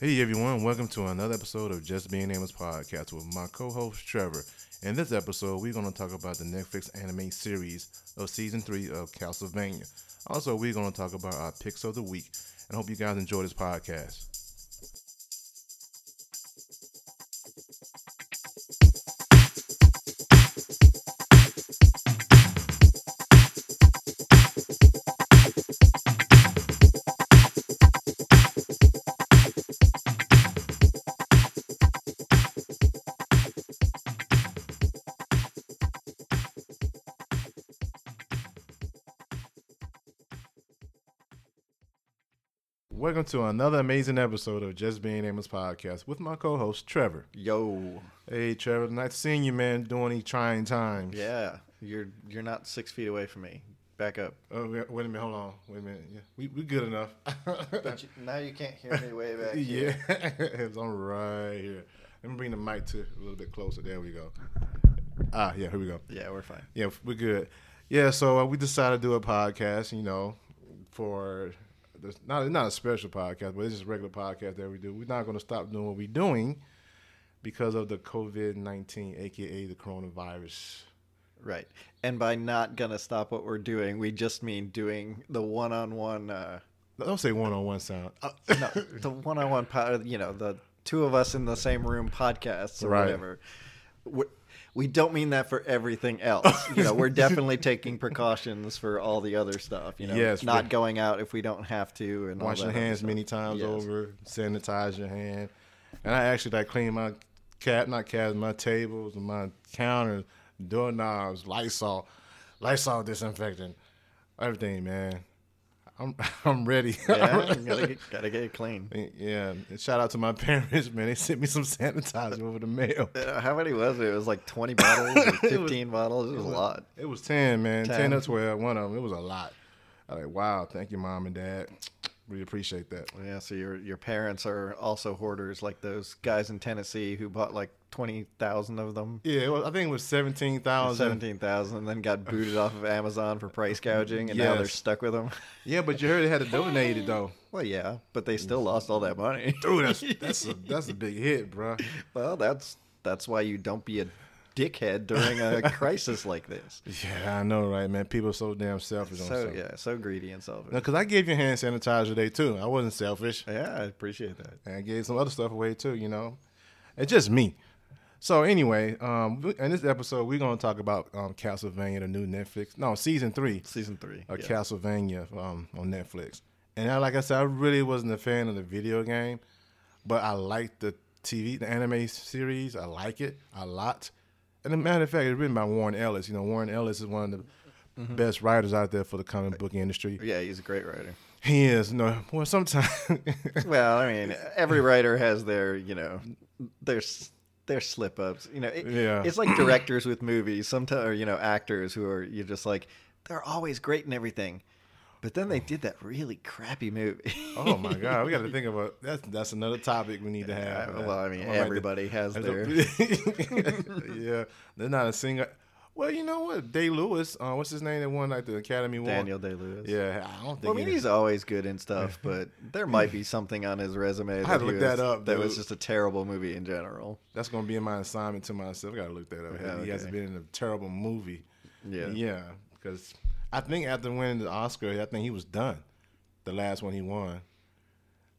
Hey everyone, welcome to another episode of Just Being Amos podcast with my co-host Trevor. In this episode, we're going to talk about the Netflix anime series of season three of Castlevania. Also, we're going to talk about our picks of the week, and hope you guys enjoy this podcast. To another amazing episode of Just Being Amos podcast with my co-host Trevor. Yo, Hey Trevor, nice seeing you, man. During these trying times. yeah, you're you're not six feet away from me. Back up. Oh, wait wait a minute, hold on. Wait a minute. Yeah, we we good enough. But you, now you can't hear me way back. yeah, it's on right here. Let me bring the mic to a little bit closer. There we go. Ah, yeah, here we go. Yeah, we're fine. Yeah, we're good. Yeah, so uh, we decided to do a podcast. You know, for this, not not a special podcast, but it's just a regular podcast that we do. We're not going to stop doing what we're doing because of the COVID nineteen, aka the coronavirus. Right. And by not gonna stop what we're doing, we just mean doing the one-on-one. Uh, Don't say one on one sound. Uh, no, the one-on-one. Po- you know, the two of us in the same room podcasts or Right. whatever. we we don't mean that for everything else. You know, we're definitely taking precautions for all the other stuff. You know, Yes, not going out if we don't have to, and Wash your hands many times Yes. over. Sanitize your hand. And I actually like clean my cat, not cabs, my tables, and my counters, doorknobs, Lysol, Lysol disinfectant, everything, man. I'm I'm ready. Yeah, gotta get, gotta get it clean. yeah. And shout out to my parents, man. They sent me some sanitizer over the mail. How many was it? It was like 20 bottles or 15 bottles. It was a lot. It was ten, man. Ten, 10. or twelve. One of them. It was a lot. I like, wow. Thank you, mom and dad. Really appreciate that. Yeah, so your your parents are also hoarders like those guys in Tennessee who bought like 20,000 of them. Yeah, it was, I think it was seventeen thousand. 17,000 and then got booted off of Amazon for price gouging and now they're stuck with them. Yeah, but you heard they had to donate it though. Well, yeah, but they still lost all that money. Dude, that's that's a that's a big hit, bro. well, that's that's why you don't be a dickhead during a crisis like this. Yeah, I know, right, man? People are so damn selfish So, stuff. yeah, so greedy and selfish. Because I gave you hand sanitizer today too. I wasn't selfish. Yeah, I appreciate that. And I gave some other stuff away too. You know, it's just me. So anyway, um, in this episode, we're gonna talk about um, Castlevania, the new Netflix, no, season three Season 3. of yeah. Castlevania um, on Netflix. And I, like I said, I really wasn't a fan of the video game, but I like the TV, the anime series. I like it a lot. And a matter of fact, it's written by Warren Ellis. You know, Warren Ellis is one of the mm-hmm. best writers out there for the comic book industry. Yeah, he's a great writer. He is. No, well, sometimes. Well, I mean, every writer has their, you know, their their slip ups. You know, it- Yeah. it's like directors with movies. Sometimes, or, you know, actors who are you're just like they're always great and everything, but then they did that really crappy movie. oh my God, we got to think about that's that's another topic we need to have. well, I mean, everybody has their. yeah, they're not a singer. Well, you know what? Day Lewis, uh, what's his name that won like the Academy Award? Daniel Day Lewis. Yeah, I don't think. Well, I mean, he's always good and stuff, but there might be something on his resume. I had to he look that up, That was just a terrible movie in general. that's gonna be in my assignment to myself. I gotta look that up. Yeah, He hasn't okay. been in a terrible movie. Yeah. yeah, because I think after winning the Oscar, I think he was done. The last one he won.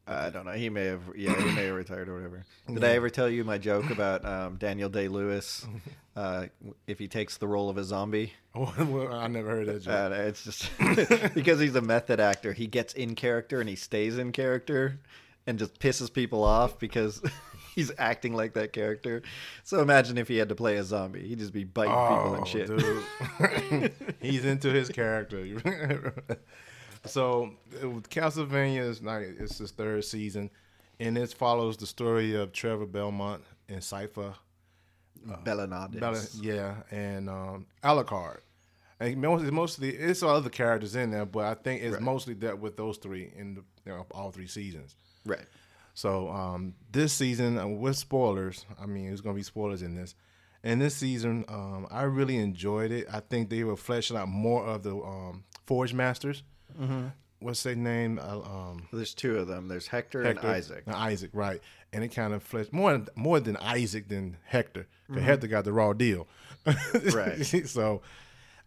I don't know. He may have, yeah, he may have retired or whatever. Did I ever tell you my joke about um, Daniel Day Lewis uh, if he takes the role of a zombie? Well, I never heard that joke. Uh, it's just because he's a method actor. He gets in character and he stays in character and just pisses people off because he's acting like that character. So imagine if he had to play a zombie. He'd just be biting people and shit. Oh, dude. He's into his character. so, uh, Castlevania is like it's his third season, and it follows the story of Trevor Belmont and Sypha. Bella, yeah, and um, Alucard. And mostly, mostly it's other characters in there, but I think it's Right. mostly dealt with those three in the, you know, all three seasons. Right. So um, this season, uh, with spoilers, I mean, there's gonna be spoilers in this. And this season, um, I really enjoyed it. I think they were fleshing out more of the um, Forge Masters. what's their name? Uh, um, There's two of them. There's Hector, Hector and Isaac. and Isaac, right? And it kind of fleshed more more than Isaac than Hector. 'cause Mm-hmm. Hector got the raw deal, Right. so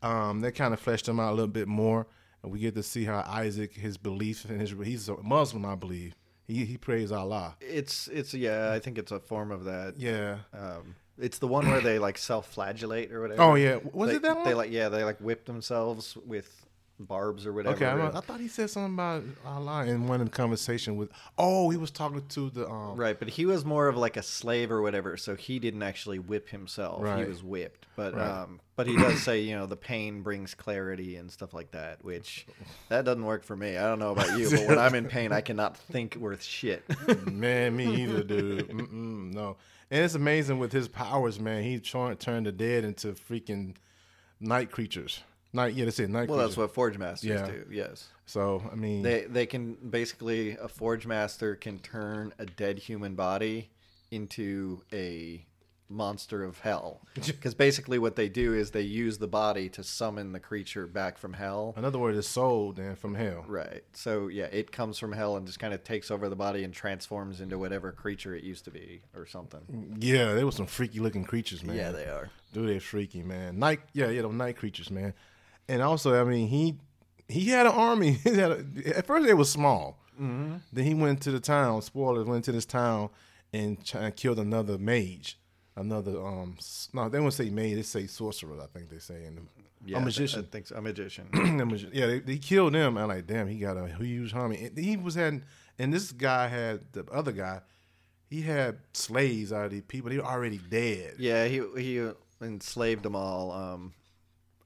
um, they kind of fleshed him out a little bit more, and we get to see how Isaac, his beliefs and his he's a Muslim, I believe. He he prays Allah. It's it's yeah. I think it's a form of that. Yeah. Um, it's the one where they like self-flagellate or whatever. Oh yeah. Was They- it that one? They like yeah. They like whip themselves with barbs or whatever. Okay, I, I thought he said something about Allah in one of the conversation with. Oh, he was talking to the um. Right, but he was more of like a slave or whatever, so he didn't actually whip himself. He was whipped. But Right. um but he does say, you know, the pain brings clarity and stuff like that, which that doesn't work for me. I don't know about you, but when I'm in pain, I cannot think worth shit. Man, me either, dude. Mm-mm, no, and it's amazing with his powers, man. He turned the dead into freaking night creatures. Night, yeah, that's it. night well, that's what Forge Masters Yeah. do. Yes. so I mean, They they can basically a Forge Master can turn a dead human body into a monster of hell. Because basically what they do is they use the body to summon the creature back from hell. in other words, it's soul then from hell. Right. So yeah, it comes from hell and just kind of takes over the body and transforms into whatever creature it used to be or something. Yeah, they were some freaky looking creatures, man. Yeah, they are. Dude, they're freaky, man. Night, yeah, yeah, those night creatures, man. And also, I mean, he he had an army. He had a, at first, it was small. Mm-hmm. Then he went to the town. Spoilers went to this town and ch- and killed another mage, another um. No, they won't say mage. They say sorcerer. I think they say in the, Yeah, a magician. I think so. A magician. A magi- yeah, they, they killed him. I'm like, damn, he got a huge army. And he was had, and this guy had the other guy. He had slaves out of these people. They were already dead. yeah, he he enslaved them all. Um,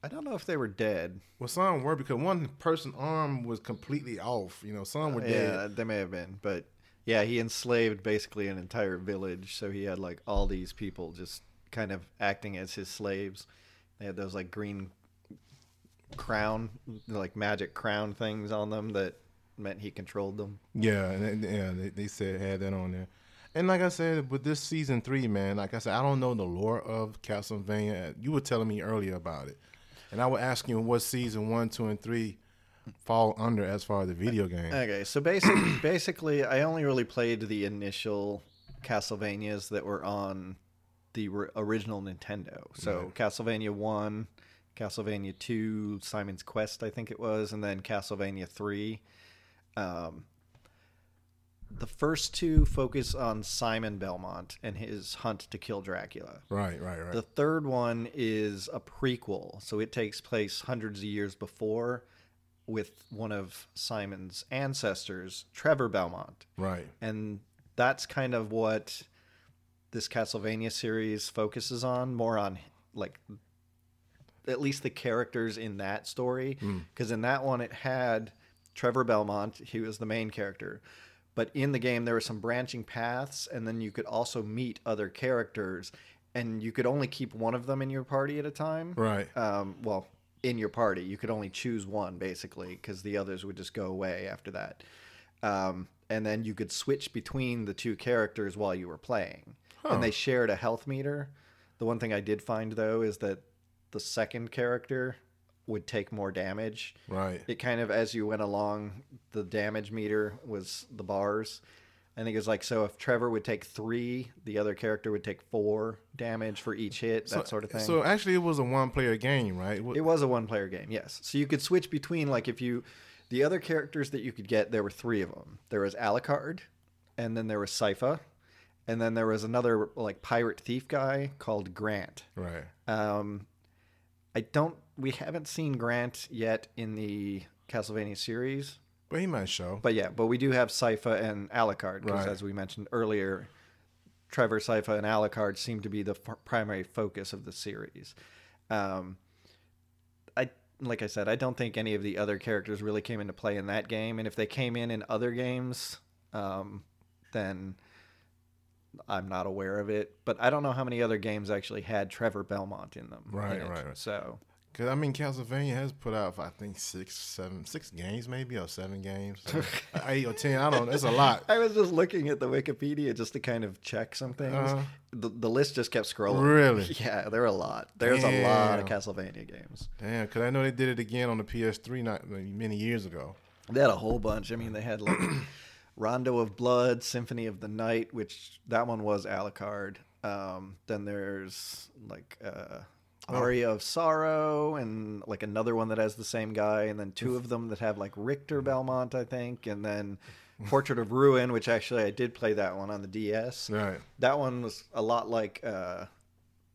I don't know if they were dead. Well, some were because one person arm was completely off. You know, some were uh, dead. Yeah, they may have been, but yeah, he enslaved basically an entire village. So he had like all these people just kind of acting as his slaves. They had those like green crown, like magic crown things on them that meant he controlled them. Yeah, yeah, they, they said had that on there. And like I said, with this season three, man, like I said, I don't know the lore of Castlevania. You were telling me earlier about it, and I was ask you what season one, two, and three fall under as far as the video game. Okay, so basically, basically, I only really played the initial Castlevanias that were on the original Nintendo. So Castlevania One, Castlevania Two, Simon's Quest, I think it was, and then Castlevania Three. Um, the first two focus on Simon Belmont and his hunt to kill Dracula. Right, right, right. The third one is a prequel, so it takes place hundreds of years before with one of Simon's ancestors, Trevor Belmont. right. And that's kind of what this Castlevania series focuses on, more on like at least the characters in that story hmm. because in that one it had Trevor Belmont, he was the main character. But in the game there were some branching paths and then you could also meet other characters and you could only keep one of them in your party at a time Right. um, well, in your party. You could only choose one basically because the others would just go away after that. Um, and then you could switch between the two characters while you were playing. And they shared a health meter. The one thing I did find though is that the second character would take more damage. Right. It kind of as you went along, the damage meter was the bars. I think it was like so if Trevor would take three, the other character would take four damage for each hit, that sort of thing. So actually, it was a one-player game, right? What- It was a one player game, yes. So you could switch between like if you the other characters that you could get, there were three of them. There was Alucard, and then there was Sypha, and then there was another like pirate thief guy called Grant. right. Um, I don't. We haven't seen Grant yet in the Castlevania series, But he might show. but yeah, but we do have Sypha and Alucard because, Right. as we mentioned earlier, Trevor Sypha and Alucard seem to be the f- primary focus of the series. Um, I like I said, I don't think any of the other characters really came into play in that game, and if they came in in other games, um, then I'm not aware of it. But I don't know how many other games actually had Trevor Belmont in them. Right, it. right, right. So Because I mean, Castlevania has put out, I think, six, seven, six games maybe, or seven games, So, eight or ten. I don't. know. It's a lot. I was just looking at the Wikipedia just to kind of check some things. Uh-huh. The, the list just kept scrolling. Really? Yeah, there are a lot. There's a lot of Damn. Castlevania games. Damn, because I know they did it again on the PS3 not many years ago. They had a whole bunch. I mean, they had like Rondo of Blood, Symphony of the Night, which that one was Alucard. Um, then there's like uh, Aria of Sorrow, and like another one that has the same guy, and then two of them that have like Richter Belmont, I think, and then Portrait of Ruin, which actually I did play that one on the DS. Right. That one was a lot like uh,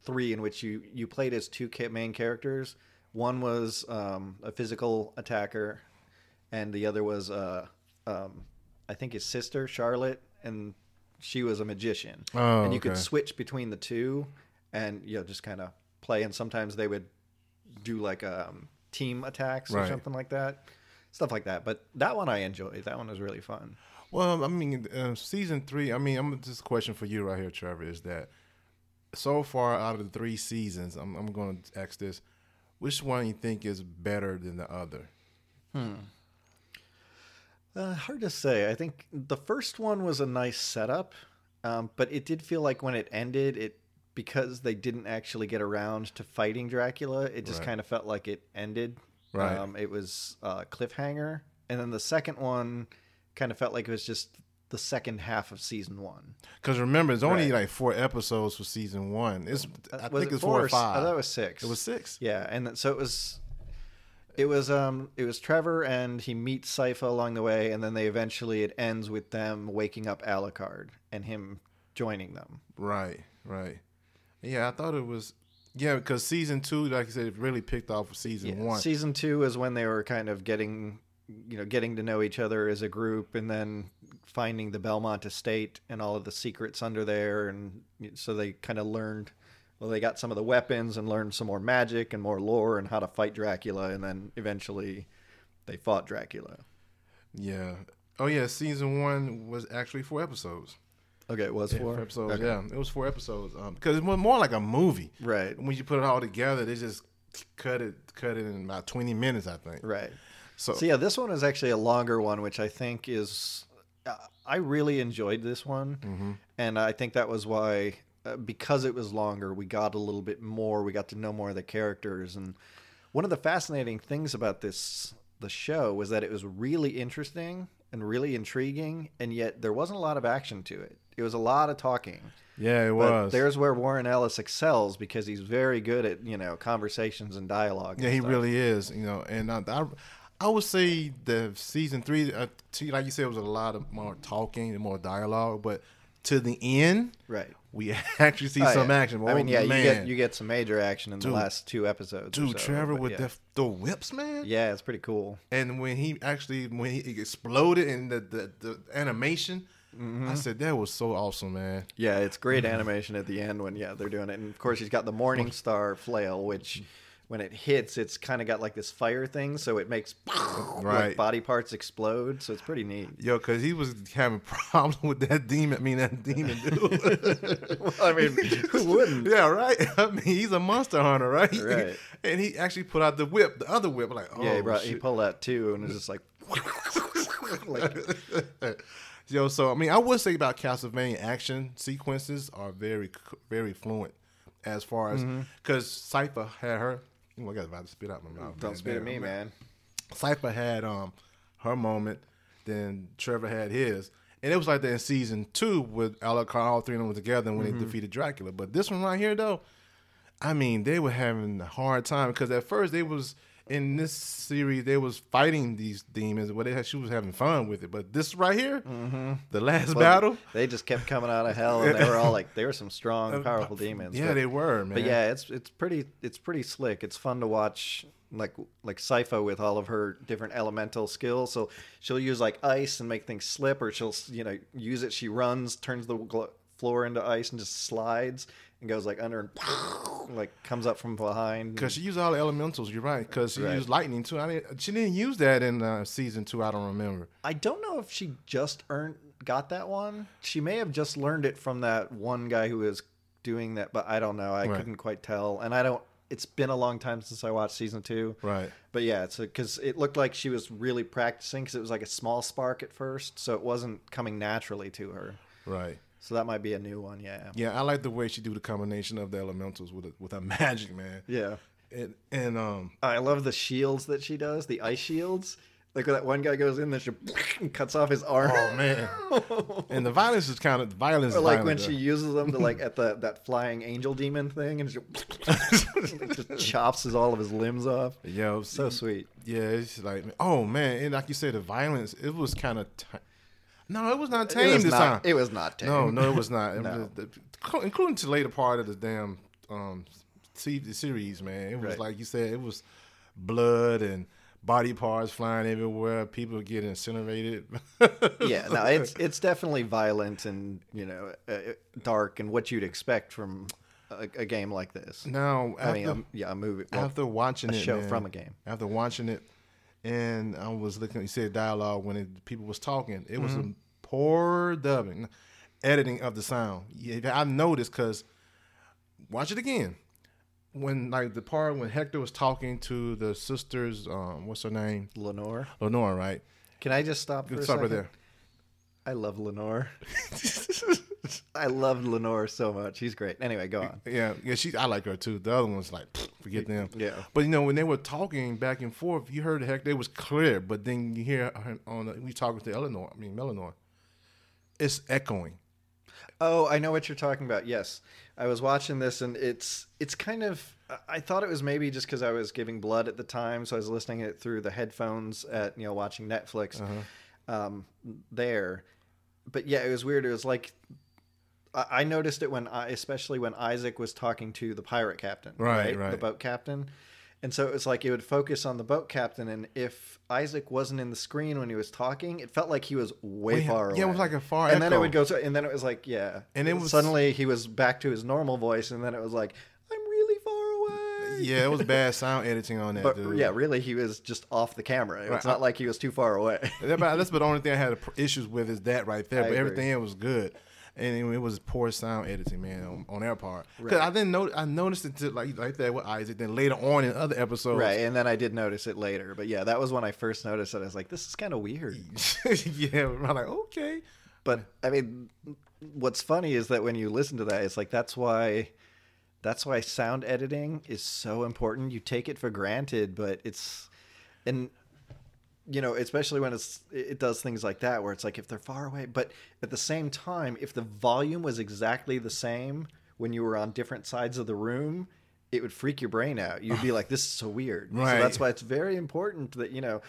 three, in which you you played as two main characters. One was um, a physical attacker, and the other was uh, um, I think his sister Charlotte, and she was a magician. Oh, and you could switch between the two, and you know just kind of play. And sometimes they would do like um, team attacks or Right. something like that, stuff like that. But that one I enjoyed. That one was really fun. Well, I mean, uh, season three. I mean, I'm just a question for you right here, Trevor. Is that so far out of the three seasons? I'm, I'm going to ask this: Which one you think is better than the other? Uh, hard to say. I think the first one was a nice setup, um, but it did feel like when it ended, it because they didn't actually get around to fighting Dracula, it just Right. kind of felt like it ended. Right. Um, it was uh, cliffhanger, and then the second one kind of felt like it was just the second half of season one. Because remember, it's only Right. like four episodes for season one. It's I Uh, was think it it's four or five. I thought it was six. It was six. Yeah, and so it was. It was um it was Trevor and he meets Sypha along the way and then they eventually it ends with them waking up Alucard and him joining them. Right, right. Yeah, I thought it was. Yeah, because season two, like I said, it really picked off with season Yeah. one. Season two is when they were kind of getting you know getting to know each other as a group and then finding the Belmont estate and all of the secrets under there and so they kind of learned well they got some of the weapons and learned some more magic and more lore and how to fight Dracula and then eventually they fought Dracula. yeah. Oh yeah, season one was actually four episodes. Okay, it was Yeah, four four episodes. Okay. Yeah, it was four episodes. Um, because it was more like a movie. Right. When you put it all together, they just cut it, cut it in about twenty minutes, I think. Right. So, So yeah, this one is actually a longer one, which I think is. Uh, I really enjoyed this one, Mm-hmm. and I think that was why, uh, because it was longer, we got a little bit more. We got to know more of the characters, and one of the fascinating things about this the show was that it was really interesting and really intriguing, and yet there wasn't a lot of action to it. It was a lot of talking. yeah, it But was. there's where Warren Ellis excels because he's very good at you know conversations and dialogue. Yeah, and he stuff. really is. You know, and I, I, I would say the season three, uh, like you said, was a lot of more talking and more dialogue. But to the end, right. We actually see Oh, some yeah. action. I Oh, mean, yeah, man. you get you get some major action in Dude. the last two episodes. dude, so, Trevor with yeah. the the whips, man. yeah, it's pretty cool. And when he actually when he exploded and the the, the animation, Mm-hmm. I said that was so awesome, man. Yeah, it's great animation at the end when yeah they're doing it, and of course he's got the Morning Star flail, which when it hits, it's kind of got like this fire thing, so it makes Right. like body parts explode. So it's pretty neat. Yo, cause he was having problems with that demon. I mean, that demon dude. Well, I mean, who wouldn't? Yeah, right. I mean, he's a monster hunter, right? Right. And he actually put out the whip, the other whip. Like, oh, yeah, he, oh, brought, he pulled that too, and it's just like, like Yo, so I mean, I would say about Castlevania action sequences are very, very fluent as far as mm-hmm. because Sypha had her. Oh, I got about to spit out my mouth. Don't man. spit at me, man. Sypha had um her moment, then Trevor had his. And it was like that in season two with Alucard, all three of them were together when Mm-hmm. they defeated Dracula. But this one right here, though, I mean, they were having a hard time because at first they was in this series they was fighting these demons, but they had, she was having fun with it. But this right here, the last Mm-hmm. Well, battle, They just kept coming out of hell, and they were all like, they were some strong, powerful demons. yeah, but- they were man. But yeah, it's it's pretty it's pretty slick. It's fun to watch like like Sypha with all of her different elemental skills. So she'll use like ice and make things slip, or she'll you know use it. She runs, turns the gl- floor into ice, and just slides and goes like under and like comes up from behind. Because she used all the elementals, you're right. Because she Right. used lightning too. I didn't, she didn't use that in uh, season two. I don't remember. I don't know if she just earned got that one. She may have just learned it from that one guy who was doing that, but I don't know. I Right. couldn't quite tell, and I don't. It's been a long time since I watched season two. Right. But yeah, it's because it looked like she was really practicing because it was like a small spark at first, so it wasn't coming naturally to her. Right. So that might be a new one. Yeah. Yeah, I like the way she do the combination of the elementals with a, with her magic, man. Yeah. And, and um, I love the shields that she does, the ice shields. Like when that one guy goes in there, she cuts off his arm. Oh man! and the violence is kind of violence. Or like when violent, she uses them to like at the that flying angel demon thing, and she just chops his all of his limbs off. though. Yo, So sweet. Yeah, it's like, oh man, and like you said, the violence. It was kind of. T- no, it was not tame was this not. time. It was not tame. No, no, it was not. It No. was the- the- including to the later part of the damn um, series, man. It was Right. like you said, it was blood and body parts flying everywhere. People getting incinerated. yeah, no, it's it's definitely violent and you know uh, dark and what you'd expect from a, a game like this. now, after, I mean, um, yeah, a movie, well, after watching a it, show man, from a game. After watching it, and I was looking, you said dialogue when it, people was talking. It was Mm-hmm. a poor dubbing, editing of the sound. Yeah, I noticed because watch it again. When like the part when Hector was talking to the sisters, um, what's her name, Lenore. Lenore, right? Can I just stop for Stop right there. I love Lenore. I love Lenore so much. He's great. Anyway, go on. Yeah, yeah, she. I like her too. The other one's like, forget them. Yeah. But you know, when they were talking back and forth, you heard the heck they was clear. But then you hear her on the, we talking to Eleanor. I mean, Melanor. It's echoing. Oh, I know what you're talking about. Yes, I was watching this, and it's it's kind of. I thought it was maybe just because I was giving blood at the time, so I was listening it through the headphones at you know watching Netflix um, there. But yeah, it was weird. It was like I, noticed it when I, especially when Isaac was talking to the pirate captain, Right, the right. boat captain. And so it was like it would focus on the boat captain, and if Isaac wasn't in the screen when he was talking, it felt like he was way Way- far away. yeah, it was like a far And then it would go, to, and then it was like, yeah, And it was- suddenly he was back to his normal voice, and then it was like, I'm really far away. Yeah, it was bad sound editing on that. but dude. yeah, really, he was just off the camera. It's Right, not like he was too far away. That's but the only thing I had issues with is that right there. I but agree. everything else was good, and it was poor sound editing, man, on, on their part. Because Right. I didn't know, I noticed it to, like like that with Isaac. Then later on in other episodes, right, and then I did notice it later. But yeah, that was when I first noticed it. I was like, this is kind of weird. yeah, I'm like okay. But I mean, what's funny is that when you listen to that, it's like that's why that's why sound editing is so important. You take it for granted, but it's and you know, especially when it's it does things like that where it's like if they're far away, but at the same time, if the volume was exactly the same when you were on different sides of the room, it would freak your brain out. You'd be like, "This is so weird." So Right. that's why it's very important that you know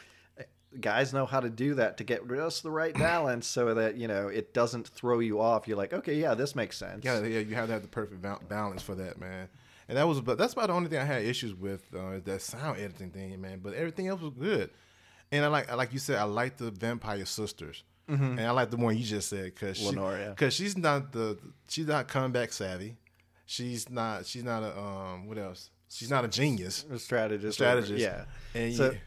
guys know how to do that to get just the right balance so that you know it doesn't throw you off you're like okay yeah this makes sense Yeah, yeah, you have to have the perfect balance for that, man. And that was, but that's about the only thing I had issues with uh, that sound editing thing, man. But everything else was good. And I like, like you said, I like the Vampire Sisters, and I like the one you just said because she, yeah. she's not the, she's not comeback savvy. She's not, she's not a, um, what else? She's not a genius. A strategist Strategist. yeah And so you-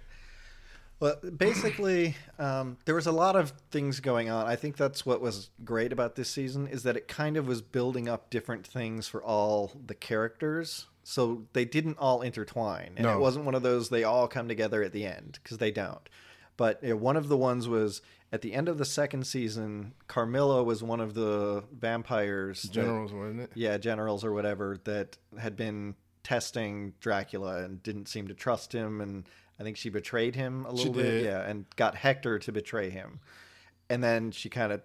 well basically um, there was a lot of things going on i think that's what was great about this season is that it kind of was building up different things for all the characters so they didn't all intertwine and it wasn't one of those they all come together at the end because they don't but you know, one of the ones was at the end of the second season carmilla was one of the vampires that- generals, wasn't it? yeah, generals or whatever that had been testing Dracula and didn't seem to trust him, and I think she betrayed him a little bit. did. Yeah, and got Hector to betray him, and then she kind of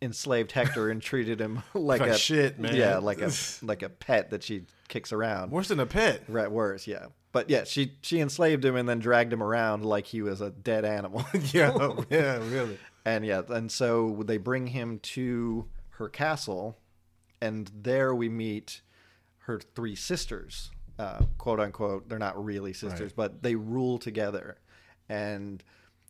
enslaved Hector and treated him like, Like a shit, man. Yeah, like a like a pet that she kicks around. Worse than a pet. Right, worse, yeah. But yeah, she she enslaved him and then dragged him around like he was a dead animal. yeah, yeah, really. And yeah, and so they bring him to her castle, and there we meet her three sisters, uh, quote unquote. They're not really sisters, Right. but they rule together. And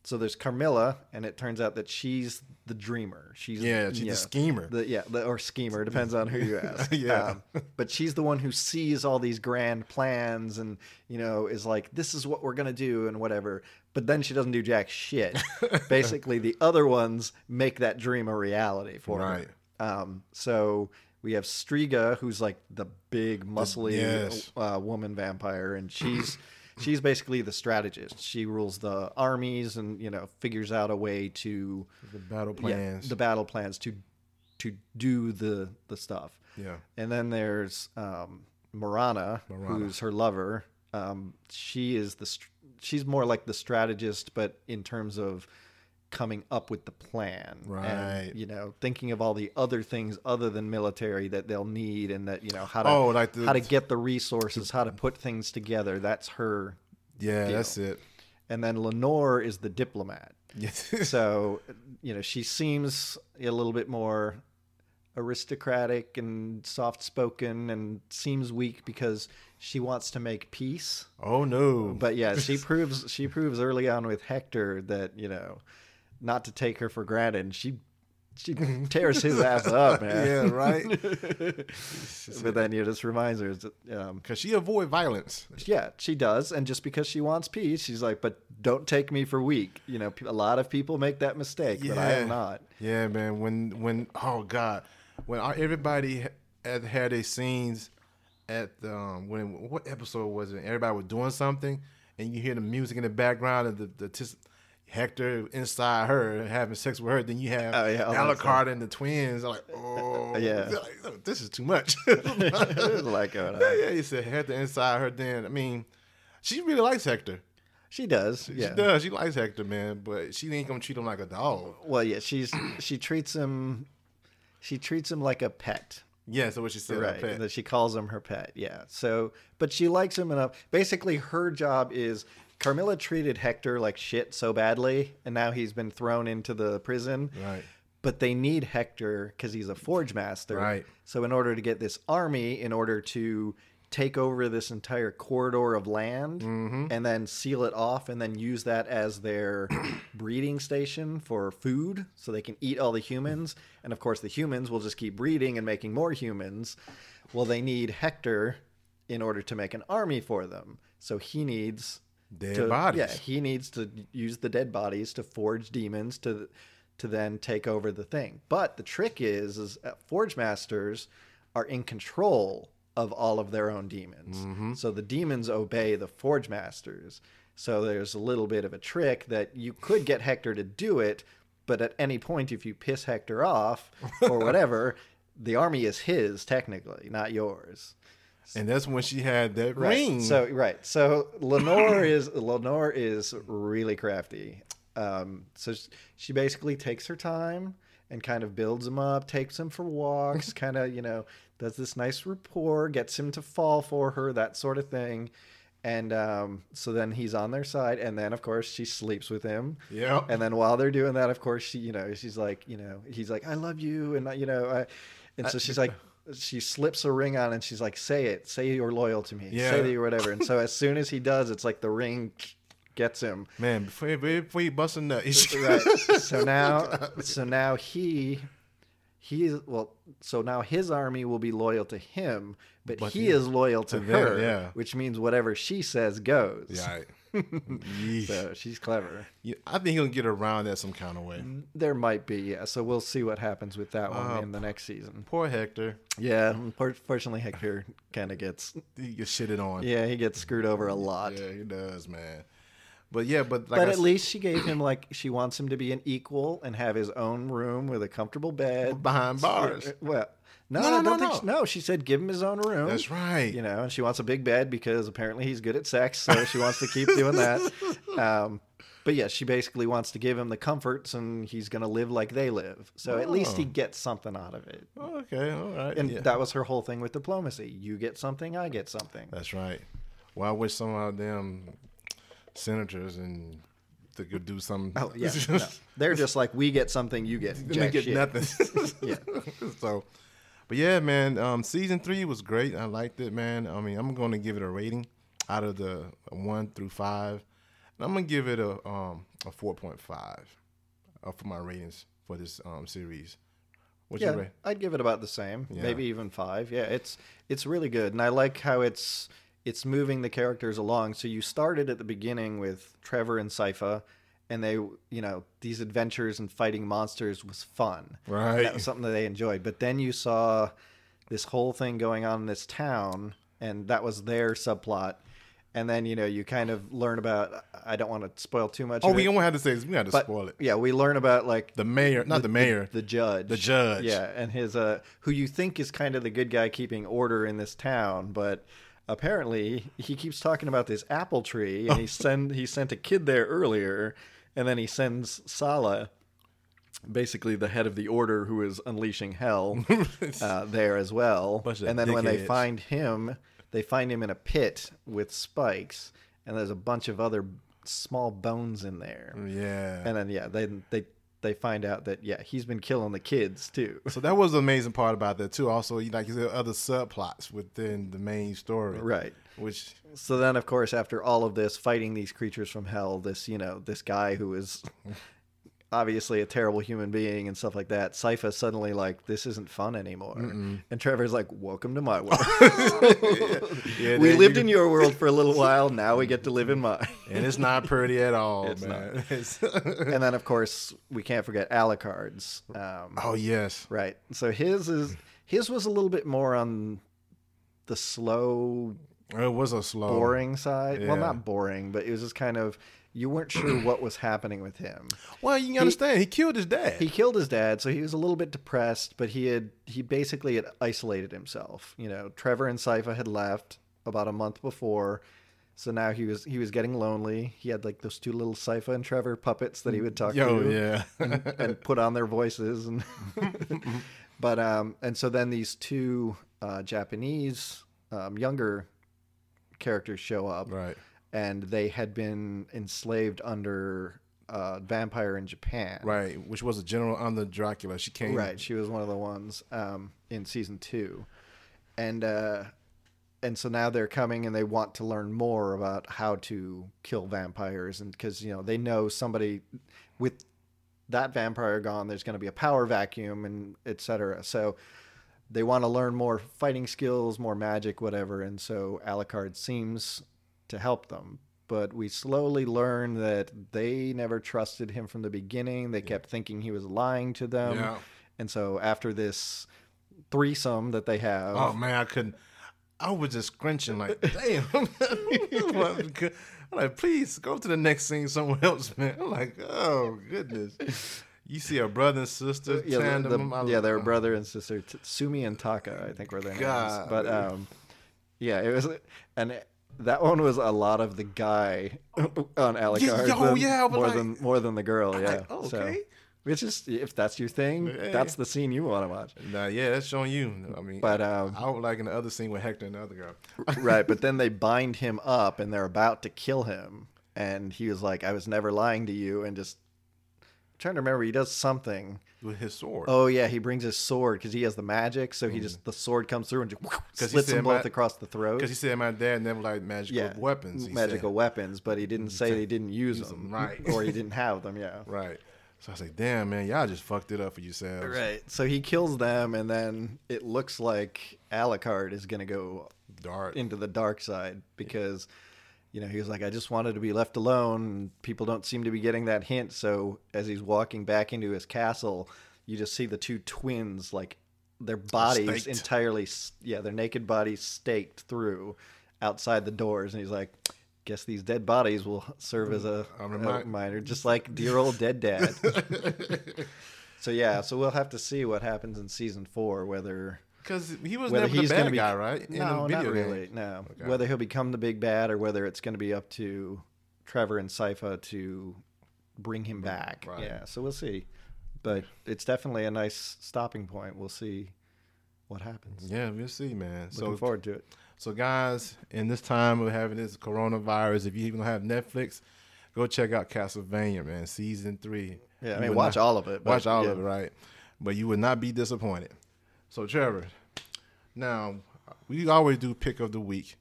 so there's Carmilla, and it turns out that she's the dreamer. She's Yeah, she's the schemer. The, yeah, the, or schemer depends on who you ask. Yeah. Um, but she's the one who sees all these grand plans and you know is like this is what we're gonna do and whatever but then she doesn't do jack shit basically the other ones make that dream a reality for Right. her um, so we have striga who's like the big muscly yes. uh, woman vampire and she's she's basically the strategist she rules the armies and you know figures out a way to The battle yeah, plans. the battle plans to to do the the stuff Yeah. and then there's um, Morana, Morana. who's her lover. Um, she is the str- she's more like the strategist, but in terms of coming up with the plan, Right. And, you know, thinking of all the other things other than military that they'll need, and that you know how to Oh, like the- how to get the resources, how to put things together. That's her. Yeah, deal. that's it. And then Lenore is the diplomat. Yes. so you know she seems a little bit more aristocratic and soft spoken and seems weak because she wants to make peace oh no. but yeah she proves she proves early on with hector that you know not to take her for granted And she she tears his ass up man yeah, right. but then you just reminds her that, um, Because she avoid violence. yeah, she does, and just because she wants peace, she's like, "But don't take me for weak." You know, a lot of people make that mistake, but I am not. Yeah, man. When when oh god, when our- everybody had had their scenes at the, um, when what episode was it? Everybody was doing something, and you hear the music in the background and the the tis, Hector inside her having sex with her. Then you have Oh, yeah, Alucard and the twins. I'm like, oh Yeah. like, oh, this is too much. like, lot yeah, yeah, you said Hector inside her. Then I mean, she really likes Hector. She does. Yeah. She does. She likes Hector, man. But she ain't gonna treat him like a dog. Well, yeah, she's she treats him she treats him like a pet. Yeah, so what she said. right. That she calls him her pet. Yeah. So, but she likes him enough. Basically, her job is Carmilla treated Hector like shit so badly, and now he's been thrown into the prison. Right. But they need Hector because he's a forge master. Right. So, in order to get this army, in order to take over this entire corridor of land Mm-hmm. and then seal it off and then use that as their breeding station for food so they can eat all the humans and of course the humans will just keep breeding and making more humans well they need hector in order to make an army for them so he needs Dead to, bodies. yeah he needs to use the dead bodies to forge demons to to then take over the thing. But the trick is is uh, forge masters are in control of all of their own demons. So the demons obey the forge masters. So there's a little bit of a trick that you could get hector to do it but at any point if you piss hector off or whatever the army is his technically not yours And that's when she had that Right. ring. So right. So Lenore is Lenore is really crafty. Um, so sh- she basically takes her time and kind of builds him up, takes him for walks, kind of you know does this nice rapport, gets him to fall for her, that sort of thing. And um, so then he's on their side, and then of course she sleeps with him. Yeah. And then while they're doing that, of course she, you know, she's like, you know, he's like, I love you, and you know, I, and so she's like, she slips a ring on, and she's like, say it, say you're loyal to me, Yeah. say that you're whatever. And so as soon as he does, it's like the ring gets him. man, before, before you bust a nut, Right. So now, so now he, he well. So now his army will be loyal to him, but, But he yeah, is loyal to, to them, her. yeah. Which means whatever she says goes. yeah, right. So she's clever. Yeah, I think he'll get around that some kind of way. There might be, yeah. So we'll see what happens with that one Uh, in the next season. Poor Hector, Yeah, unfor- fortunately, Hector kind of gets, he gets shitted on. yeah, he gets screwed over a lot. Yeah, he does, man. But yeah, but like but I at s- least she gave him like she wants him to be an equal and have his own room with a comfortable bed behind bars. Well, no, No, I no, don't no, think no. no. She said give him his own room. That's right. You know, and she wants a big bed because apparently he's good at sex, so she wants to keep doing that. Um, but yeah, she basically wants to give him the comforts, and he's going to live like they live. So at least he Oh. gets something out of it. Okay, all right. And yeah. that was her whole thing with diplomacy. You get something, I get something. That's right. Well, I wish some of them senators and they could do something. Oh yeah, no. they're just like we get something, you get they get shit. nothing. Yeah. So, but yeah, man. Um, season three was great. I liked it, man. I mean, I'm going to give it a rating out of the one through five. And I'm gonna give it a um a four point five uh, for my ratings for this um series. What's yeah? I'd give it about the same, Yeah. maybe even five. Yeah, it's it's really good, and I like how it's it's moving the characters along. So you started at the beginning with Trevor and Sypha, and they, you know, these adventures and fighting monsters was fun. Right. That was something that they enjoyed. But then you saw this whole thing going on in this town, and that was their subplot. And then you know you kind of learn about. I don't want to spoil too much. Oh, we it, don't have to say this. We got to but spoil it. yeah, we learn about like The mayor, not the, mayor. the judge. The judge. Yeah, and his uh who you think is kind of the good guy keeping order in this town, but apparently he keeps talking about this apple tree, and he send he sent a kid there earlier, and then he sends Sala, basically the head of the order who is unleashing hell, uh, there as well. Bunch of And then when they dickheads. find him, they find him in a pit with spikes, and there's a bunch of other small bones in there. Yeah. And then yeah, they they they find out that yeah he's been killing the kids too. so that was the amazing part about that too. Also, you- like you said, other subplots within the main story, Right. Which So then, of course, after all of this fighting these creatures from hell, this you know this guy who is obviously a terrible human being and stuff like that, Sypha suddenly like this isn't fun anymore, and Trevor's like, "Welcome to my world. yeah, we lived you- in your world for a little while. Now we get to live in mine." and it's not pretty at all, It's man. It's- and then, of course, we can't forget Alucard's. Um, oh yes, Right. So his is his was a little bit more on the slow it was a slow, boring side. Well, not boring, but it was just kind of you weren't sure what was happening with him. Well, you can understand. He killed his dad. He killed his dad, so he was a little bit depressed, but he had he basically had isolated himself. You know, Trevor and Sypha had left about a month before. So now he was he was getting lonely. He had like those two little Sypha and Trevor puppets that he would talk Yo, to yeah. and, and put on their voices and but um and so then these two uh, Japanese um, younger characters show up right. and they had been enslaved under uh, vampire in Japan. Right, which was a general under Dracula. She came Right. She was one of the ones um, in season two, and uh, and so now they're coming and they want to learn more about how to kill vampires, and because you know they know somebody with that vampire gone, there's going to be a power vacuum and etc. So they want to learn more fighting skills, more magic, whatever, and so Alucard seems to help them. But we slowly learn that they never trusted him from the beginning. They kept thinking he was lying to them. Yeah. And so after this threesome that they have, Oh man, I couldn't. I was just scrunching like, damn. I'm like, please go to the next scene somewhere else, man. I'm like, oh goodness. You see a brother and sister yeah, the- tandem. the- I- yeah, they were brother and sister, T- Sumi and Taka, I think were their names. But um, yeah, it was, and that one was a lot of the guy on Alucard. yo, than- yeah, more like- than more than the girl. Yeah, like, oh, So, okay. which is if that's your thing, Yeah. that's the scene you want to watch. Nah, yeah, that's showing you. I mean, But um, I would like in the other scene with Hector and the other girl. right, but then they bind him up and they're about to kill him, and he was like, "I was never lying to you," and just trying to remember, he does something. with his sword. Oh yeah, he brings his sword because he has the magic, so he just the sword comes through and just Mm. slits them both my- across the throat. Because he said my dad never liked magical yeah, weapons. he magical said. weapons, but he didn't say he didn't use, use them, them, right. or he didn't have them. Yeah, Right. So I was like, damn, man, y'all just fucked it up for yourselves. right. So he kills them, and then it looks like Alucard is gonna go Dark. into the dark side because you know he was like i just wanted to be left alone. People don't seem to be getting that hint. So as he's walking back into his castle you just see the two twins like their bodies Staked. entirely yeah their naked bodies staked through outside the doors. And he's like guess these dead bodies will serve as a, mm, A a reminder just like dear old dead dad. So yeah so we'll have to see what happens in season four whether Because he was whether never the bad be guy, right? In No, not video game. really. No, Okay. whether he'll become the big bad or whether it's going to be up to Trevor and Sypha to bring him back. Right. Yeah, so we'll see. But it's definitely a nice stopping point. We'll see what happens. Yeah, we'll see, man. Looking so, forward to it. so guys, in this time of having this coronavirus, if you even have Netflix, go check out Castlevania, man. Season three. Yeah, I mean, watch not- all of it. but Watch all yeah. of it, right? But you would not be disappointed. So, Trevor, now we always do pick of the week,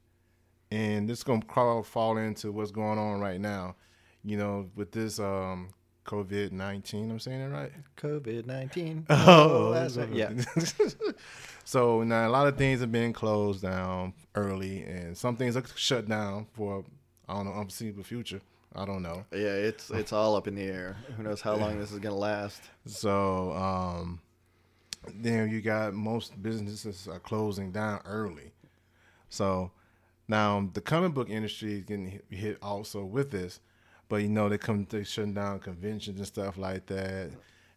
and this is gonna crawl, fall into what's going on right now. You know, with this um, COVID nineteen. I'm saying it right. COVID nineteen. Oh, that's right. Yeah. so now a lot of things have been closed down early, and some things are shut down for I don't know unforeseeable future. I don't know. Yeah, it's it's all up in the air. Who knows how long this is gonna last? So um, then you got most businesses are closing down early. So now the comic book industry is getting hit- also with this, but you know they come they shutting down conventions and stuff like that.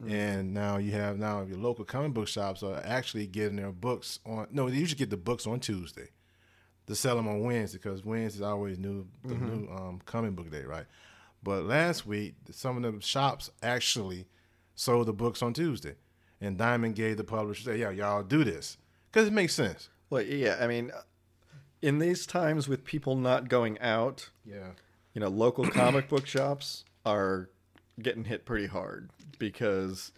And now you have now your local comic book shops are actually getting their books on. No, they usually get the books on Tuesday. to sell them on Wednesday because Wednesday is always new the Mm-hmm. new um, comic book day, right? But last week, some of the shops actually sold the books on Tuesday, and Diamond gave the publisher, say, "Yeah, y'all do this because it makes sense." Well, yeah, I mean, in these times with people not going out, Yeah, you know, local comic book shops are getting hit pretty hard because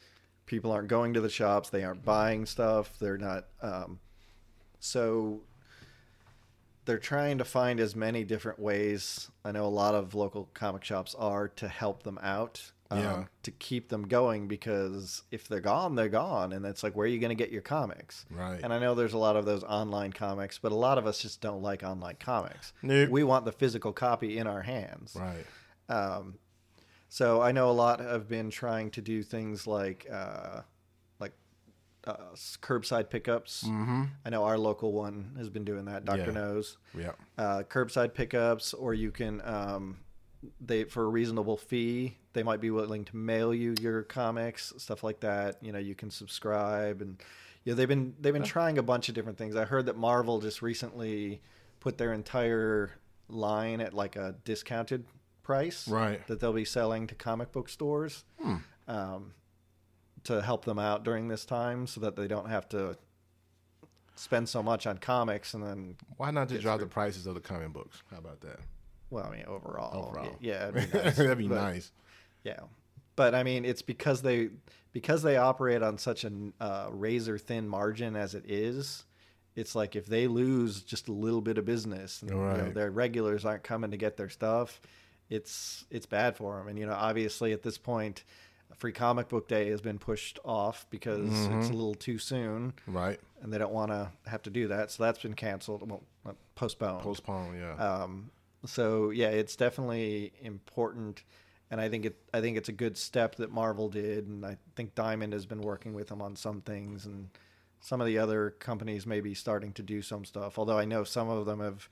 people aren't going to the shops, they aren't buying stuff, they're not. Um, so they're trying to find as many different ways. I know a lot of local comic shops are to help them out. Um, Yeah. To keep them going because if they're gone, they're gone, and it's like where are you going to get your comics? right. And I know there's a lot of those online comics, but a lot of us just don't like online comics. Nope. We want the physical copy in our hands. right. Um, so I know a lot have been trying to do things like uh, like uh, curbside pickups. Mm-hmm. I know our local one has been doing that. Doctor Yeah. knows Yeah. uh, curbside pickups, or you can um, they for a reasonable fee they might be willing to mail you your comics, stuff like that. You know, you can subscribe and you know they've been they've been trying a bunch of different things. I heard that Marvel just recently put their entire line at like a discounted price Right. that they'll be selling to comic book stores Hmm. um, to help them out during this time so that they don't have to spend so much on comics and then Why not just drop the prices of the comic books? How about that? well i mean overall, Overall. yeah it'd be nice, That'd be but- nice. Yeah but i mean it's because they because they operate on such a uh, razor thin margin as it is it's like if they lose just a little bit of business and you know, their regulars aren't coming to get their stuff it's it's bad for them and you know obviously at this point free comic book day has been pushed off because it's a little too soon Right. and they don't want to have to do that so that's been canceled well not postponed Postpone. Yeah. um, so yeah, it's definitely important, and I think it I think it's a good step that Marvel did, and I think Diamond has been working with them on some things, and some of the other companies may be starting to do some stuff. Although I know some of them have,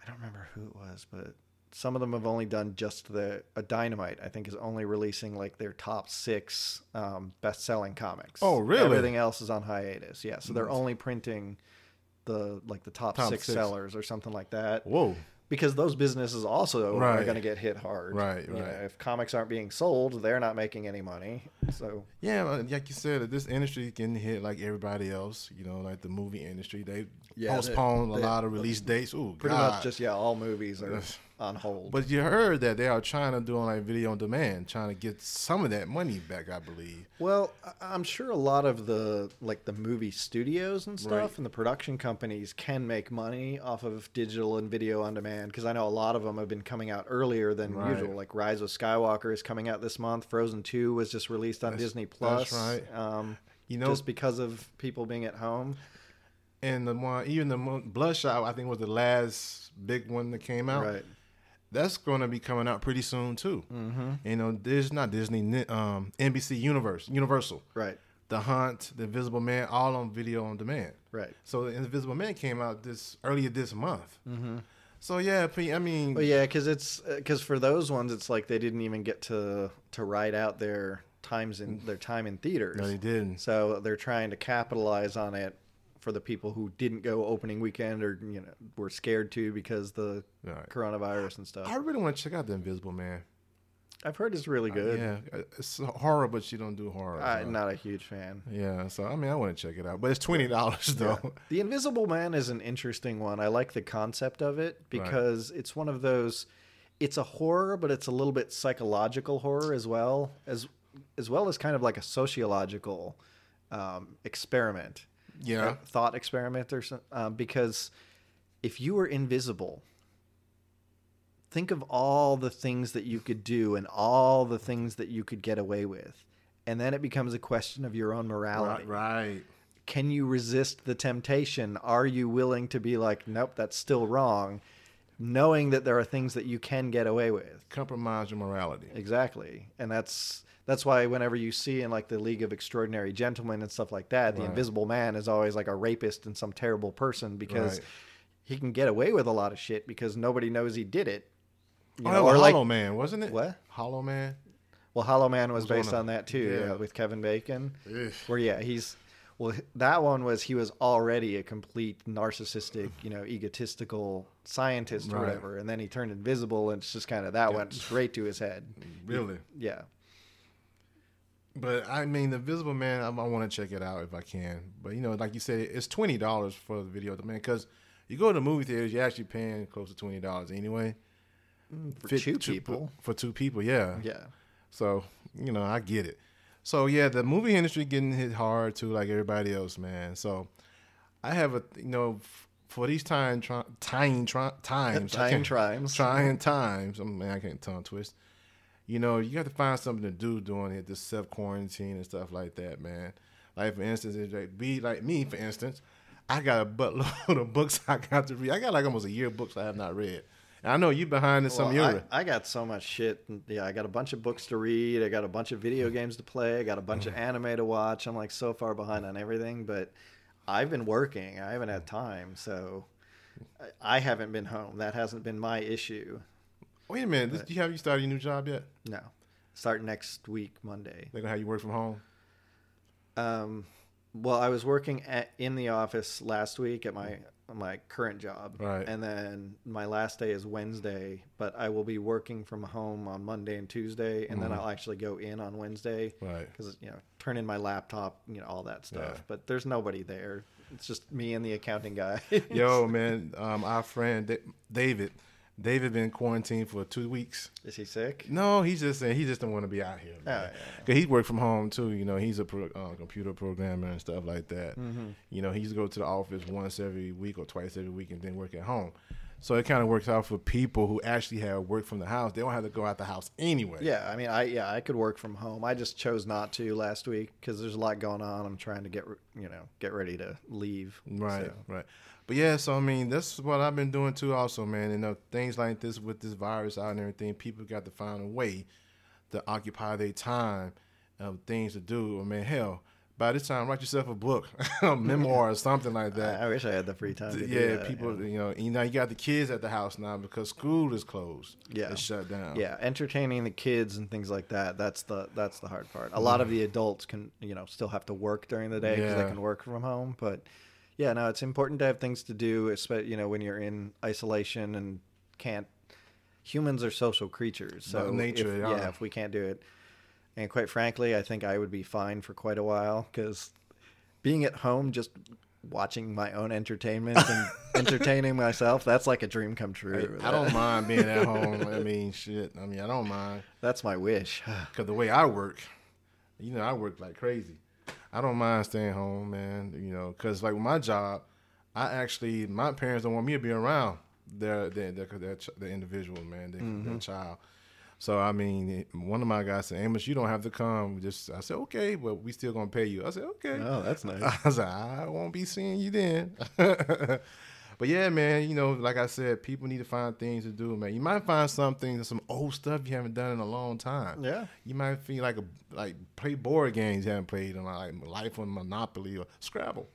I don't remember who it was, but some of them have only done just the a Dynamite. I think is only releasing like their top six um, best selling comics. Oh, really? Everything else is on hiatus. Yeah, so they're only printing the like the top, Top six, six. sellers or something like that Whoa. Because those businesses also are going to get hit hard. Right, You know, right. if comics aren't being sold, they're not making any money. So Yeah, like like you said, this industry can hit like everybody else. You know, like the movie industry, they Yeah, postpone they- a they- lot of release dates. Ooh, pretty God. much just yeah, all movies are. On hold. But you heard that they are trying to do on like video on demand, trying to get some of that money back. I believe. well, I'm sure a lot of the like the movie studios and stuff Right. and the production companies can make money off of digital and video on demand because I know a lot of them have been coming out earlier than Right. usual. Like Rise of Skywalker is coming out this month. Frozen Two was just released on That's- Disney that's Plus. right. Um, You know, just because of people being at home. and the one, even the Bloodshot, I think was the last big one that came out. Right. That's going to be coming out pretty soon too. Mm-hmm. You know, there's not Disney, um, NBC Universe, Universal, Right. The Hunt, The Invisible Man, all on video on demand. Right. So the Invisible Man came out this earlier this month. Mm-hmm. So yeah, I mean, Well, yeah, because it's because for those ones, it's like they didn't even get to to ride out their times in their time in theaters. no, they didn't. So they're trying to capitalize on it for the people who didn't go opening weekend or you know were scared to because the Right. coronavirus and stuff. I really want to check out The Invisible Man. I've heard it's really good. Yeah, it's horror, but she don't do horror. I'm not a huge fan. Yeah, so I mean, I want to check it out, but it's twenty dollars though. Yeah. The Invisible Man is an interesting one. I like the concept of it because it's one of those. It's a horror, but it's a little bit psychological horror as well as as well as kind of like a sociological um, experiment, Yeah, thought experiment, or some, um, because if you were invisible, think of all the things that you could do and all the things that you could get away with, and then it becomes a question of your own morality right, right. can you resist the temptation? Are you willing to be like, nope, that's still wrong, knowing that there are things that you can get away with? Compromise your morality. Exactly, and that's that's why whenever you see in like the League of Extraordinary Gentlemen and stuff like that, the Invisible Man is always like a rapist and some terrible person because Right. he can get away with a lot of shit because nobody knows he did it. You Oh, know, or like Hollow Man, wasn't it? What? Hollow Man. well, Hollow Man was Was based of- on that too, yeah. yeah, with Kevin Bacon. Ugh. Where yeah, he's Well, that one was he was already a complete narcissistic, you know, egotistical scientist or Right. whatever, and then he turned invisible, and it's just kind of that went straight to his head. Really? Yeah. But I mean, the Visible Man, I, I want to check it out if I can. But you know, like you said, it's twenty dollars for the video, of the man. Because you go to the movie theaters, you're actually paying close to twenty dollars anyway. Mm, for Fit- two two- people. For two people, yeah. Yeah. So you know, I get it. So yeah, the movie industry getting hit hard too, like everybody else, man. So I have a you know f- for these time tri- time times, Time trimes. trying times. I man, I can't tongue twist. You know, you have to find something to do during it, this self quarantine and stuff like that, man. Like for instance, it's like be like me, for instance, I got a buttload of books I got to read. I got like almost a year of books I have not read. And I know you behind in some of Well. I, I got so much shit. Yeah, I got a bunch of books to read. I got a bunch of video games to play. I got a bunch of mm. anime to watch. I'm like so far behind on everything, but I've been working. I haven't had time, so I haven't been home. That hasn't been my issue. Wait a minute, this, you have you started your new job yet? No, start next week, Monday. They're gonna have you work from home? Um, well, I was working at, in the office last week at my my current job, Right. and then my last day is Wednesday. But I will be working from home on Monday and Tuesday, and then I'll actually go in on Wednesday Mm-hmm. Right. because you know turn in my laptop, you know all that stuff. Yeah. But there's nobody there. It's just me and the accounting guy. Yo, man, um, our friend David, David been quarantined for two weeks. is he sick? No, he's just saying he just don't want to be out here. Oh, yeah, Cause he work from home too. You know, he's a pro, uh, computer programmer and stuff like that. Mm-hmm. You know, he used to go to the office once every week or twice every week and then work at home. So it kind of works out for people who actually have work from the house. They don't have to go out the house anyway. Yeah, I mean, I yeah, I could work from home. I just chose not to last week because there's a lot going on. I'm trying to get you know get ready to leave. Right, So, right. But yeah, so I mean, that's what I've been doing too, also, man. You know, things like this with this virus out and everything, people got to find a way to occupy their time of things to do. Oh, I mean, hell, by this time, write yourself a book, a memoir, or something like that. I, I wish I had the free time. To do yeah, that, people, yeah. you know, you know, you got the kids at the house now because school is closed. Yeah. it's shut down. Yeah, entertaining the kids and things like that. That's the that's the hard part. A lot of mm. the adults can you know still have to work during the day because Yeah. they can work from home. But yeah, no, it's important to have things to do, especially you know when you're in isolation and can't. Humans are social creatures, so By nature, if, they yeah, if we can't do it, and quite frankly, I think I would be fine for quite a while because being at home just watching my own entertainment and entertaining myself that's like a dream come true I don't mind being at home. I mean, shit. I mean, I don't mind. that's my wish Cause the way I work, you know, I work like crazy. I don't mind staying home, man. You know, cause like with my job, I actually my parents don't want me to be around their their their, their, their individual man, their, their mm-hmm. child. So I mean, one of my guys said, "Amos, you don't have to come." Just I said, "Okay, but we still gonna pay you." I said, "Okay." oh that's nice I was like, I won't be seeing you then. but yeah, man, you know, like I said, people need to find things to do, man. You might find something, some old stuff you haven't done in a long time. Yeah. You might feel like a like play board games you haven't played in like Life on Monopoly or Scrabble.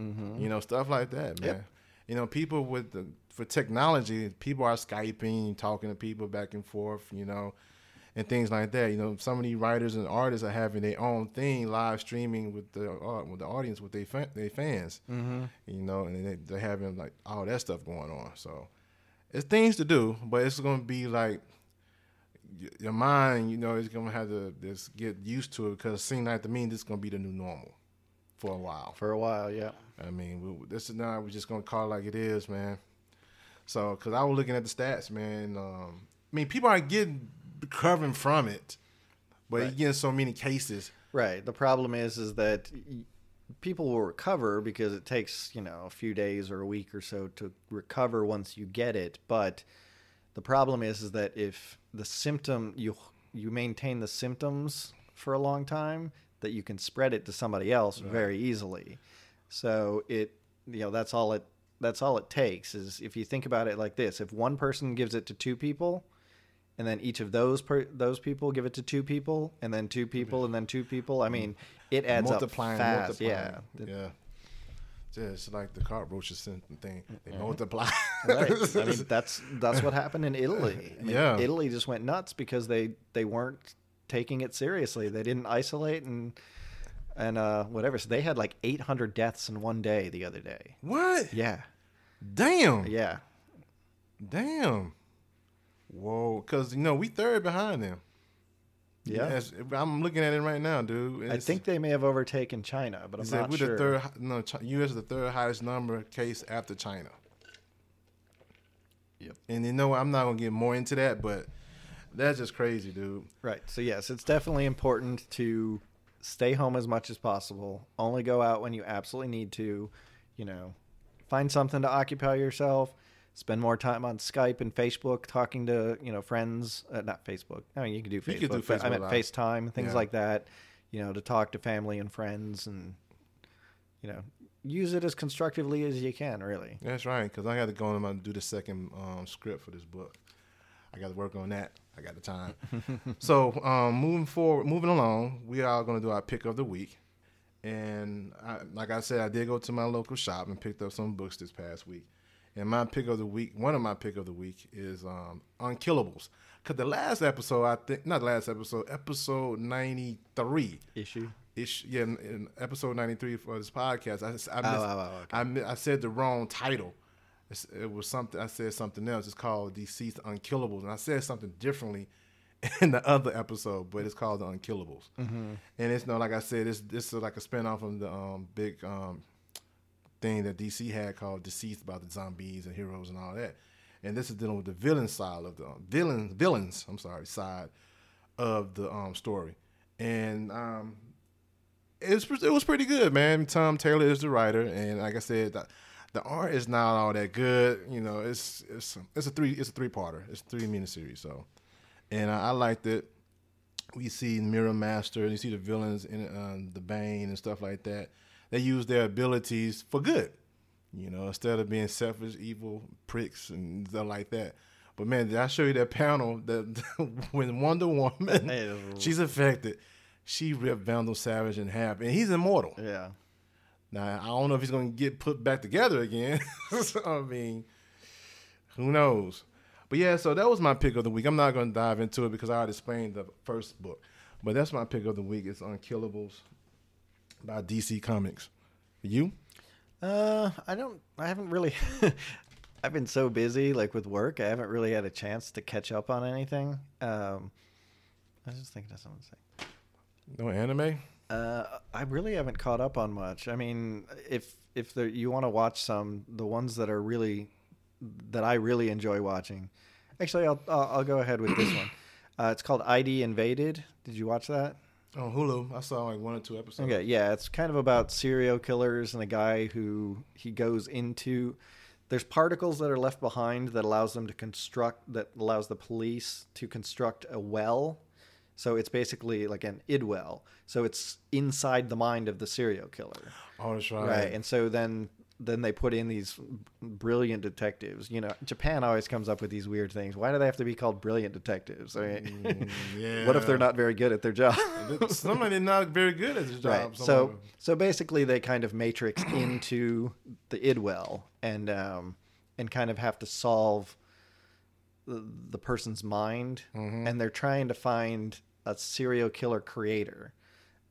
Mm-hmm. You know, stuff like that, man. Yep. You know, people with the for technology, people are skyping, talking to people back and forth. You know, and things like that. You know, some of these writers and artists are having their own thing, live streaming with the uh, with the audience, with their fa- their fans. Mm-hmm. You know, and they, they're having like all that stuff going on. So it's things to do, but it's gonna be like your mind. You know, is gonna have to just get used to it because it seems like to me this is gonna be the new normal for a while. for a while yeah I mean, we, this is now we're just gonna call it like it is, man. So, cause I was looking at the stats, man. Um, I mean, people are getting recovering from it, but you get so many cases. right. The problem is is that people will recover because it takes you know a few days or a week or so to recover once you get it but the problem is is that if the symptom you you maintain the symptoms for a long time that you can spread it to somebody else very easily. So it you know that's all it that's all it takes is if you think about it like this if one person gives it to two people and then each of those per, those people give it to two people and then two people and then two people i mean it adds multiplying, up fast multiplying. yeah yeah. Just like the cockroaches and thing, they multiply. right. I mean, that's that's what happened in Italy. I mean, Yeah. Italy just went nuts because they they weren't taking it seriously. They didn't isolate, and and uh, whatever. So they had like 800 deaths in one day the other day. What? Yeah, Damn. yeah. Damn. Whoa. Because, you know, we third behind them. Yeah. I'm looking at it right now, dude. I It's- think they may have overtaken China, but I'm not we're sure. the third. hi- No, Chi- U.S. is the third highest number case after China. Yep. And you know what? I'm not gonna get more into that, but that's just crazy, dude. Right. So yes, it's definitely important to stay home as much as possible. Only go out when you absolutely need to. You know, find something to occupy yourself. Spend more time on Skype and Facebook talking to you know friends. Uh, not Facebook. I mean, you can do Facebook. You could do but I Facebook meant FaceTime, things Yeah. like that. You know, to talk to family and friends, and you know, use it as constructively as you can. Really. That's right, because I got to go on and do the second um, script for this book. I got to work on that. I got the time. so um, moving forward, moving along, we are going to do our pick of the week. And I, like I said, I did go to my local shop and picked up some books this past week. And my pick of the week, one of my pick of the week is um, Unkillables. Because the last episode, I think, not the last episode, episode 93, Issue. ish, yeah, in, in episode 93 for this podcast, I, I, missed, Oh, oh, oh, okay. I, I said the wrong title. It's, it was something, I said something else. It's called DCeased Unkillables. And I said something differently in the other episode, but it's called The Unkillables. Mm-hmm. And it's no, like I said, it's, this is like a spinoff of the um, big um, thing that DC had called DCeased about the zombies and heroes and all that. And this is dealing with the villain side of the um, villain villains. I'm sorry, side of the um, story. And um, it was pretty good, man. Tom Taylor is the writer, and like I said, the, the art is not all that good. You know, it's it's it's a three it's a three parter. It's a three miniseries. So, and I, I liked it. We see Mirror Master, and you see the villains in um, the Bane and stuff like that. They use their abilities for good. You know, instead of being selfish, evil pricks and stuff like that. But man, did I show you that panel that when Wonder Woman Hey, she's affected, she ripped Vandal Savage in half, and he's immortal. Yeah. Now I don't know if he's gonna get put back together again. so, I mean, who knows? But yeah, so that was my pick of the week. I'm not gonna dive into it because I already explained the first book. But that's my pick of the week. It's Unkillables by DC Comics. You? Uh, I don't. I haven't really. I've been so busy, like with work, I haven't really had a chance to catch up on anything. Um, I was just thinking of something to say. No anime? Uh, I really haven't caught up on much. I mean, if if there, you want to watch some, the ones that are really that I really enjoy watching. Actually, I'll I'll, I'll go ahead with this one. Uh, it's called ID Invaded. Did you watch that? On Hulu. I saw like one or two episodes. Okay, yeah, it's kind of about serial killers and a guy who he goes into. There's particles that are left behind that allows them to construct that allows the police to construct a well. So it's basically like an id well. So it's inside the mind of the serial killer, Oh, that's right. right? And so then then they put in these brilliant detectives. You know, Japan always comes up with these weird things. Why do they have to be called brilliant detectives? I mean, Mm, yeah. what if they're not very good at their job? Somebody not very good at his job. right. So so basically, they kind of matrix into the idwell and um, and kind of have to solve the, the person's mind, Mm-hmm. and they're trying to find a serial killer creator.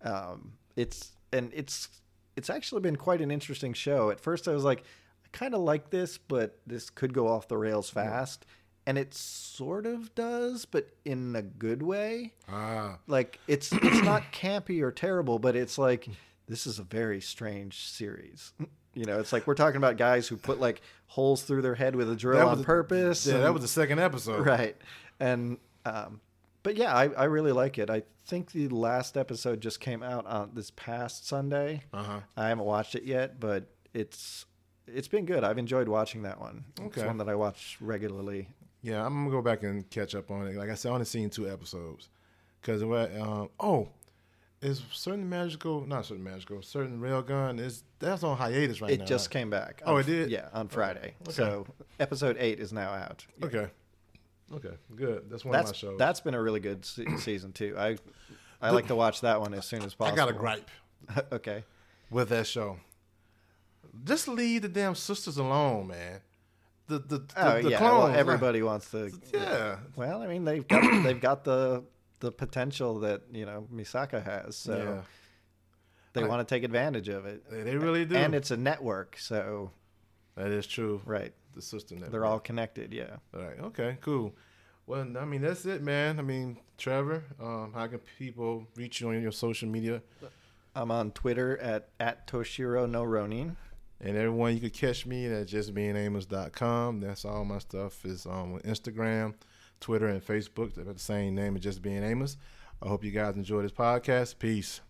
Um, it's and it's it's actually been quite an interesting show. At first, I was like, I kind of like this, but this could go off the rails fast. And it sort of does, but in a good way ah, like it's it's not campy or terrible, but it's like this is a very strange series. You know, it's like we're talking about guys who put like holes through their head with a drill on purpose. yeah, that was the second episode. right. And um, but yeah, I, I really like it. I think the last episode just came out on this past Sunday. Uh huh. I haven't watched it yet, but it's it's been good. I've enjoyed watching that one. It's Okay. one that I watch regularly. Yeah, I'm gonna go back and catch up on it. Like I said, I only seen two episodes. Cause what? Um, oh, is certain magical, not certain magical, certain railgun is that's on hiatus right it now. It just right? came back. Oh, on- it did? Yeah, on Friday. Okay. So episode eight is now out. Okay. Okay. Good. That's one That's of my shows. that's been a really good se- season too. I I like to watch that one as soon as possible. I got a gripe okay. with that show. Just leave the damn sisters alone, man. The the, the, Oh the yeah. clones. well, like- everybody wants to. yeah. Well, I mean, they've got they've got the the potential that you know Misaka has. So Yeah. They Right. want to take advantage of it. They really do. And it's a network, so that is true. right. The system that They're all connected, yeah. All right. Okay. Cool. Well, I mean, that's it, man. I mean, Trevor, um, how can people reach you on your social media? I'm on Twitter at, at Toshiro no Ronin. And everyone, you could catch me at justbeingamos.com. That's all my stuff is on Instagram, Twitter, and Facebook. They're the same name, Just Being Amos. I hope you guys enjoy this podcast. Peace.